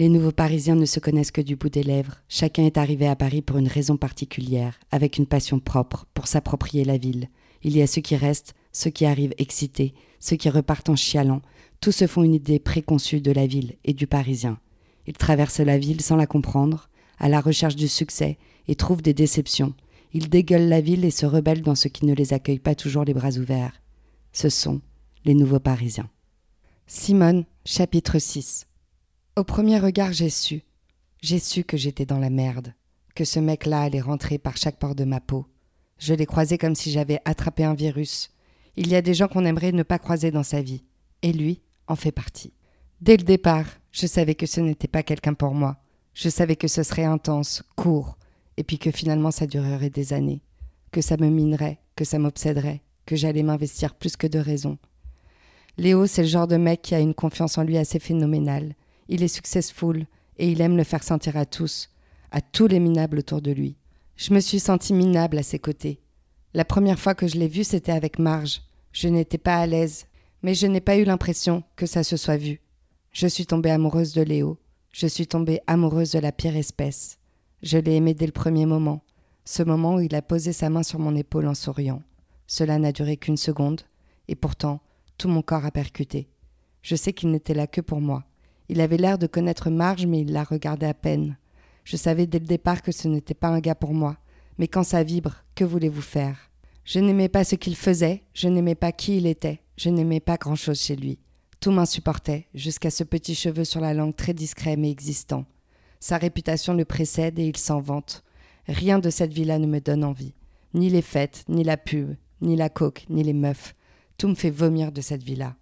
Les nouveaux Parisiens ne se connaissent que du bout des lèvres. Chacun est arrivé à Paris pour une raison particulière, avec une passion propre, pour s'approprier la ville. Il y a ceux qui restent, ceux qui arrivent excités, ceux qui repartent en chialant. Tous se font une idée préconçue de la ville et du Parisien. Ils traversent la ville sans la comprendre, à la recherche du succès, et trouvent des déceptions. Ils dégueulent la ville et se rebellent dans ce qui ne les accueille pas toujours les bras ouverts. Ce sont les nouveaux Parisiens. Simone, chapitre 6 au premier regard, j'ai su. J'ai su que j'étais dans la merde, que ce mec-là allait rentrer par chaque pore de ma peau. Je l'ai croisé comme si j'avais attrapé un virus. Il y a des gens qu'on aimerait ne pas croiser dans sa vie, et lui en fait partie. Dès le départ, je savais que ce n'était pas quelqu'un pour moi. Je savais que ce serait intense, court, et puis que finalement ça durerait des années, que ça me minerait, que ça m'obséderait, que j'allais m'investir plus que de raison. Léo, c'est le genre de mec qui a une confiance en lui assez phénoménale, il est successful et il aime le faire sentir à tous, à tous les minables autour de lui. Je me suis sentie minable à ses côtés. La première fois que je l'ai vu, c'était avec Marge. Je n'étais pas à l'aise, mais je n'ai pas eu l'impression que ça se soit vu. Je suis tombée amoureuse de Léo. Je suis tombée amoureuse de la pire espèce. Je l'ai aimé dès le premier moment, ce moment où il a posé sa main sur mon épaule en souriant. Cela n'a duré qu'une seconde, et pourtant tout mon corps a percuté. Je sais qu'il n'était là que pour moi. Il avait l'air de connaître Marge, mais il la regardait à peine. Je savais dès le départ que ce n'était pas un gars pour moi. Mais quand ça vibre, que voulez-vous faire? Je n'aimais pas ce qu'il faisait, je n'aimais pas qui il était, je n'aimais pas grand-chose chez lui. Tout m'insupportait, jusqu'à ce petit cheveu sur la langue très discret mais existant. Sa réputation le précède et il s'en vante. Rien de cette vie-là ne me donne envie. Ni les fêtes, ni la pub, ni la coke, ni les meufs. Tout me fait vomir de cette vie-là.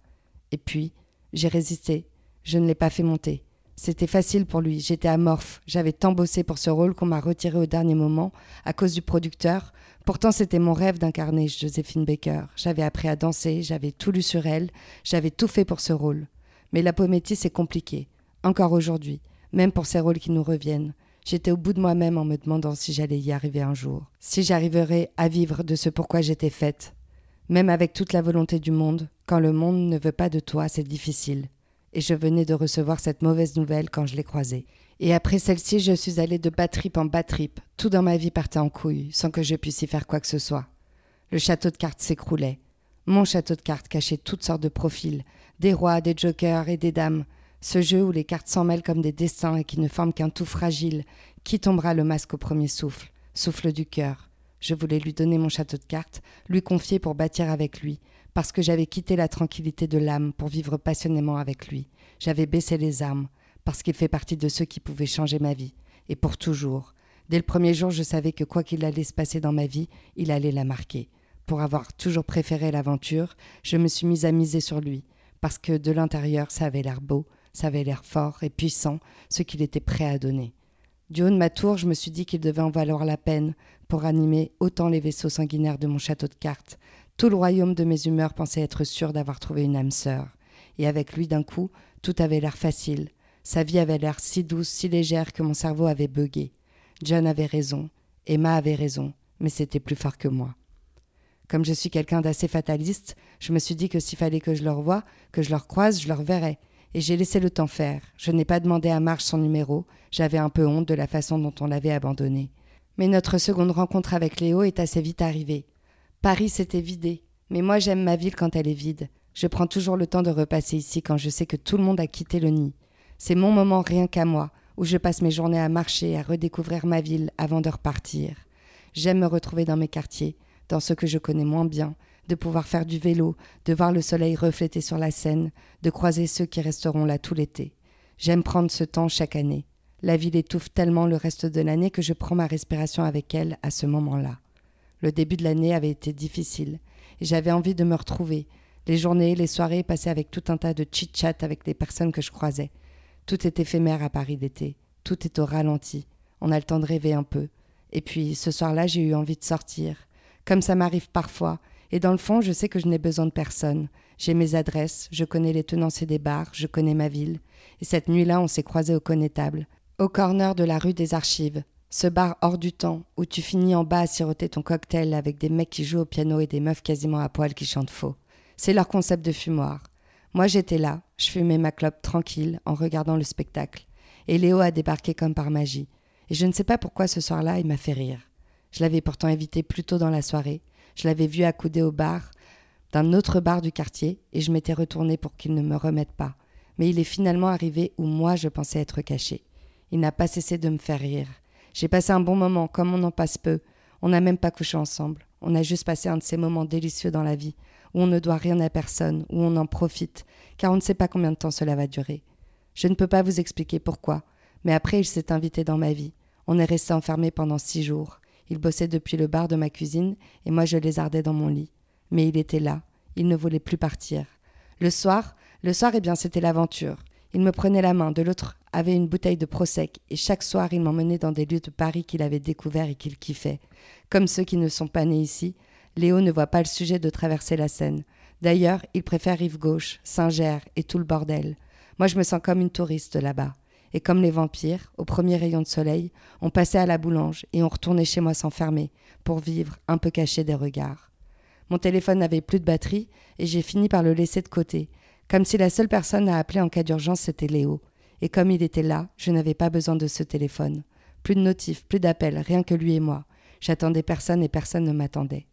Et puis, j'ai résisté, je ne l'ai pas fait monter. C'était facile pour lui, j'étais amorphe, j'avais tant bossé pour ce rôle qu'on m'a retiré au dernier moment, à cause du producteur. Pourtant c'était mon rêve d'incarner Joséphine Baker. J'avais appris à danser, j'avais tout lu sur elle, j'avais tout fait pour ce rôle. Mais la pométie c'est compliqué, encore aujourd'hui, même pour ces rôles qui nous reviennent. J'étais au bout de moi-même en me demandant si j'allais y arriver un jour, si j'arriverais à vivre de ce pourquoi j'étais faite. Même avec toute la volonté du monde, quand le monde ne veut pas de toi, c'est difficile et je venais de recevoir cette mauvaise nouvelle quand je l'ai croisée. Et après celle-ci, je suis allée de bad trip en bad trip. Tout dans ma vie partait en couille, sans que je puisse y faire quoi que ce soit. Le château de cartes s'écroulait. Mon château de cartes cachait toutes sortes de profils, des rois, des jokers et des dames. Ce jeu où les cartes s'en mêlent comme des destins et qui ne forment qu'un tout fragile. Qui tombera le masque au premier souffle Souffle du cœur. Je voulais lui donner mon château de cartes, lui confier pour bâtir avec lui, parce que j'avais quitté la tranquillité de l'âme pour vivre passionnément avec lui. J'avais baissé les armes, parce qu'il fait partie de ceux qui pouvaient changer ma vie, et pour toujours. Dès le premier jour, je savais que quoi qu'il allait se passer dans ma vie, il allait la marquer. Pour avoir toujours préféré l'aventure, je me suis mise à miser sur lui, parce que de l'intérieur, ça avait l'air beau, ça avait l'air fort et puissant, ce qu'il était prêt à donner. Du haut de ma tour, je me suis dit qu'il devait en valoir la peine pour animer autant les vaisseaux sanguinaires de mon château de cartes, tout le royaume de mes humeurs pensait être sûr d'avoir trouvé une âme sœur. Et avec lui, d'un coup, tout avait l'air facile. Sa vie avait l'air si douce, si légère que mon cerveau avait bugué. John avait raison, Emma avait raison, mais c'était plus fort que moi. Comme je suis quelqu'un d'assez fataliste, je me suis dit que s'il fallait que je leur voie, que je leur croise, je leur verrais. Et j'ai laissé le temps faire. Je n'ai pas demandé à Marge son numéro. J'avais un peu honte de la façon dont on l'avait abandonné. Mais notre seconde rencontre avec Léo est assez vite arrivée. Paris s'était vidé, mais moi j'aime ma ville quand elle est vide. Je prends toujours le temps de repasser ici quand je sais que tout le monde a quitté le nid. C'est mon moment rien qu'à moi, où je passe mes journées à marcher, à redécouvrir ma ville avant de repartir. J'aime me retrouver dans mes quartiers, dans ceux que je connais moins bien, de pouvoir faire du vélo, de voir le soleil refléter sur la Seine, de croiser ceux qui resteront là tout l'été. J'aime prendre ce temps chaque année. La ville étouffe tellement le reste de l'année que je prends ma respiration avec elle à ce moment-là. Le début de l'année avait été difficile et j'avais envie de me retrouver. Les journées, les soirées passées avec tout un tas de chit-chat avec les personnes que je croisais. Tout est éphémère à Paris d'été. Tout est au ralenti. On a le temps de rêver un peu. Et puis, ce soir-là, j'ai eu envie de sortir. Comme ça m'arrive parfois. Et dans le fond, je sais que je n'ai besoin de personne. J'ai mes adresses, je connais les tenanciers des bars, je connais ma ville. Et cette nuit-là, on s'est croisés au connétable, au corner de la rue des Archives, ce bar hors du temps où tu finis en bas à siroter ton cocktail avec des mecs qui jouent au piano et des meufs quasiment à poil qui chantent faux. C'est leur concept de fumoir. Moi j'étais là, je fumais ma clope tranquille en regardant le spectacle. et Léo a débarqué comme par magie. Et je ne sais pas pourquoi ce soir-là il m'a fait rire. Je l'avais pourtant évité plus tôt dans la soirée. Je l'avais vu accoudé au bar d'un autre bar du quartier et je m'étais retournée pour qu'il ne me remette pas. Mais il est finalement arrivé où moi je pensais être caché. Il n'a pas cessé de me faire rire. J'ai passé un bon moment, comme on en passe peu. On n'a même pas couché ensemble. On a juste passé un de ces moments délicieux dans la vie, où on ne doit rien à personne, où on en profite, car on ne sait pas combien de temps cela va durer. Je ne peux pas vous expliquer pourquoi, mais après il s'est invité dans ma vie. On est resté enfermés pendant six jours. Il bossait depuis le bar de ma cuisine, et moi je lézardais dans mon lit. Mais il était là, il ne voulait plus partir. Le soir, le soir, eh bien, c'était l'aventure. Il me prenait la main, de l'autre avait une bouteille de Prosec, et chaque soir il m'emmenait dans des lieux de Paris qu'il avait découverts et qu'il kiffait. Comme ceux qui ne sont pas nés ici, Léo ne voit pas le sujet de traverser la Seine. D'ailleurs, il préfère rive gauche, Saint-Ger et tout le bordel. Moi, je me sens comme une touriste là-bas. Et comme les vampires, au premier rayon de soleil, on passait à la boulange et on retournait chez moi s'enfermer, pour vivre un peu caché des regards. Mon téléphone n'avait plus de batterie et j'ai fini par le laisser de côté, comme si la seule personne à appeler en cas d'urgence c'était Léo. Et comme il était là, je n'avais pas besoin de ce téléphone. Plus de notifs, plus d'appels, rien que lui et moi. J'attendais personne et personne ne m'attendait.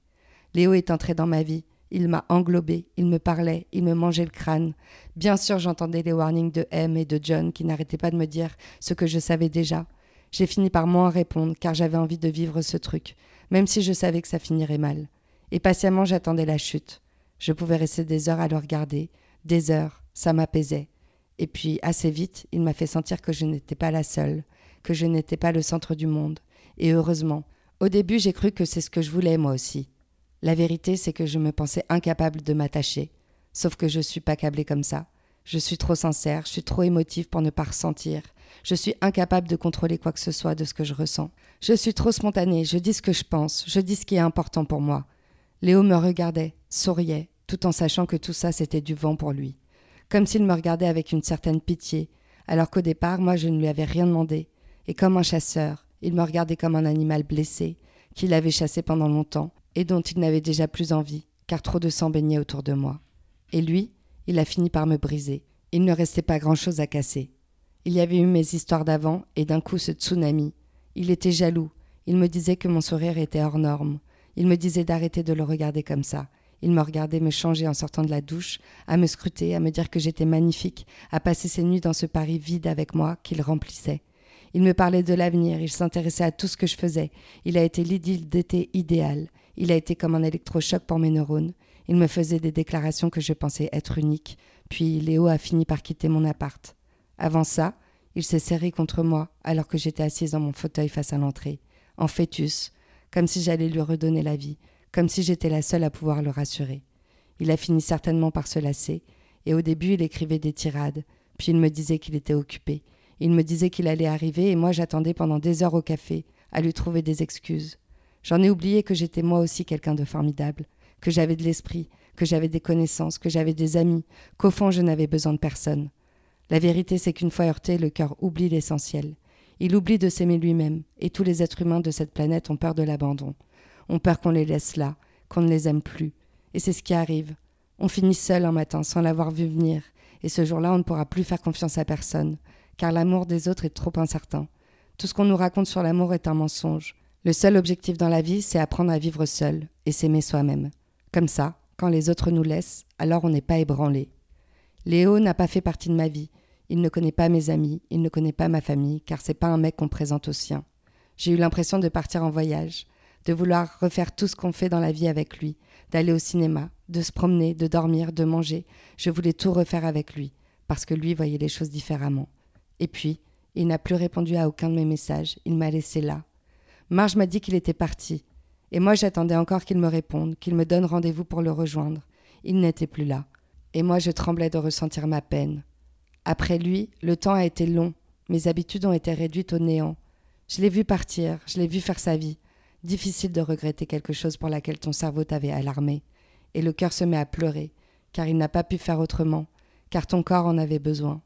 Léo est entré dans ma vie. Il m'a englobé, il me parlait, il me mangeait le crâne. Bien sûr, j'entendais les warnings de M et de John qui n'arrêtaient pas de me dire ce que je savais déjà. J'ai fini par moins répondre car j'avais envie de vivre ce truc, même si je savais que ça finirait mal. Et patiemment, j'attendais la chute. Je pouvais rester des heures à le regarder, des heures, ça m'apaisait. Et puis, assez vite, il m'a fait sentir que je n'étais pas la seule, que je n'étais pas le centre du monde. Et heureusement. Au début, j'ai cru que c'est ce que je voulais, moi aussi. La vérité, c'est que je me pensais incapable de m'attacher. Sauf que je suis pas câblée comme ça. Je suis trop sincère, je suis trop émotive pour ne pas ressentir. Je suis incapable de contrôler quoi que ce soit de ce que je ressens. Je suis trop spontanée, je dis ce que je pense, je dis ce qui est important pour moi. Léo me regardait, souriait, tout en sachant que tout ça c'était du vent pour lui comme s'il me regardait avec une certaine pitié, alors qu'au départ, moi, je ne lui avais rien demandé, et comme un chasseur, il me regardait comme un animal blessé, qu'il avait chassé pendant longtemps, et dont il n'avait déjà plus envie, car trop de sang baignait autour de moi. Et lui, il a fini par me briser. Il ne restait pas grand-chose à casser. Il y avait eu mes histoires d'avant, et d'un coup ce tsunami. Il était jaloux. Il me disait que mon sourire était hors norme. Il me disait d'arrêter de le regarder comme ça, il me regardait me changer en sortant de la douche, à me scruter, à me dire que j'étais magnifique, à passer ses nuits dans ce Paris vide avec moi qu'il remplissait. Il me parlait de l'avenir, il s'intéressait à tout ce que je faisais. Il a été l'idylle d'été idéal. Il a été comme un électrochoc pour mes neurones. Il me faisait des déclarations que je pensais être uniques. Puis Léo a fini par quitter mon appart. Avant ça, il s'est serré contre moi alors que j'étais assise dans mon fauteuil face à l'entrée, en fœtus, comme si j'allais lui redonner la vie, comme si j'étais la seule à pouvoir le rassurer. Il a fini certainement par se lasser, et au début il écrivait des tirades, puis il me disait qu'il était occupé. Il me disait qu'il allait arriver, et moi j'attendais pendant des heures au café, à lui trouver des excuses. J'en ai oublié que j'étais moi aussi quelqu'un de formidable, que j'avais de l'esprit, que j'avais des connaissances, que j'avais des amis, qu'au fond je n'avais besoin de personne. La vérité c'est qu'une fois heurté, le cœur oublie l'essentiel. Il oublie de s'aimer lui-même, et tous les êtres humains de cette planète ont peur de l'abandon ont peur qu'on les laisse là, qu'on ne les aime plus. Et c'est ce qui arrive. On finit seul un matin sans l'avoir vu venir, et ce jour-là on ne pourra plus faire confiance à personne, car l'amour des autres est trop incertain. Tout ce qu'on nous raconte sur l'amour est un mensonge. Le seul objectif dans la vie, c'est apprendre à vivre seul et s'aimer soi-même. Comme ça, quand les autres nous laissent, alors on n'est pas ébranlé. Léo n'a pas fait partie de ma vie. Il ne connaît pas mes amis, il ne connaît pas ma famille, car c'est pas un mec qu'on présente aux siens. J'ai eu l'impression de partir en voyage de vouloir refaire tout ce qu'on fait dans la vie avec lui, d'aller au cinéma, de se promener, de dormir, de manger. Je voulais tout refaire avec lui, parce que lui voyait les choses différemment. Et puis, il n'a plus répondu à aucun de mes messages, il m'a laissé là. Marge m'a dit qu'il était parti, et moi j'attendais encore qu'il me réponde, qu'il me donne rendez-vous pour le rejoindre. Il n'était plus là, et moi je tremblais de ressentir ma peine. Après lui, le temps a été long, mes habitudes ont été réduites au néant. Je l'ai vu partir, je l'ai vu faire sa vie. Difficile de regretter quelque chose pour laquelle ton cerveau t'avait alarmé, et le cœur se met à pleurer, car il n'a pas pu faire autrement, car ton corps en avait besoin.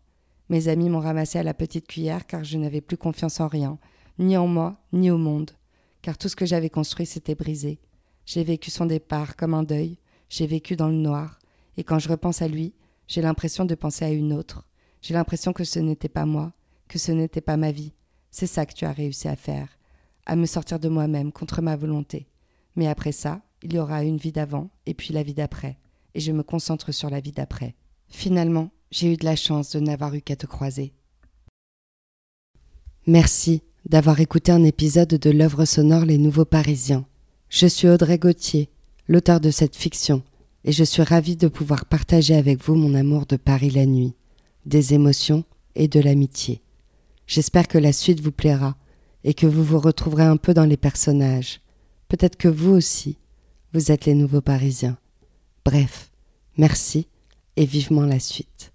Mes amis m'ont ramassé à la petite cuillère car je n'avais plus confiance en rien, ni en moi, ni au monde, car tout ce que j'avais construit s'était brisé. J'ai vécu son départ comme un deuil, j'ai vécu dans le noir, et quand je repense à lui, j'ai l'impression de penser à une autre. J'ai l'impression que ce n'était pas moi, que ce n'était pas ma vie. C'est ça que tu as réussi à faire, à me sortir de moi-même contre ma volonté. Mais après ça, il y aura une vie d'avant et puis la vie d'après, et je me concentre sur la vie d'après. Finalement, j'ai eu de la chance de n'avoir eu qu'à te croiser. Merci d'avoir écouté un épisode de l'œuvre sonore Les Nouveaux Parisiens. Je suis Audrey Gauthier, l'auteur de cette fiction, et je suis ravie de pouvoir partager avec vous mon amour de Paris la nuit, des émotions et de l'amitié. J'espère que la suite vous plaira et que vous vous retrouverez un peu dans les personnages. Peut-être que vous aussi, vous êtes les nouveaux Parisiens. Bref, merci et vivement la suite.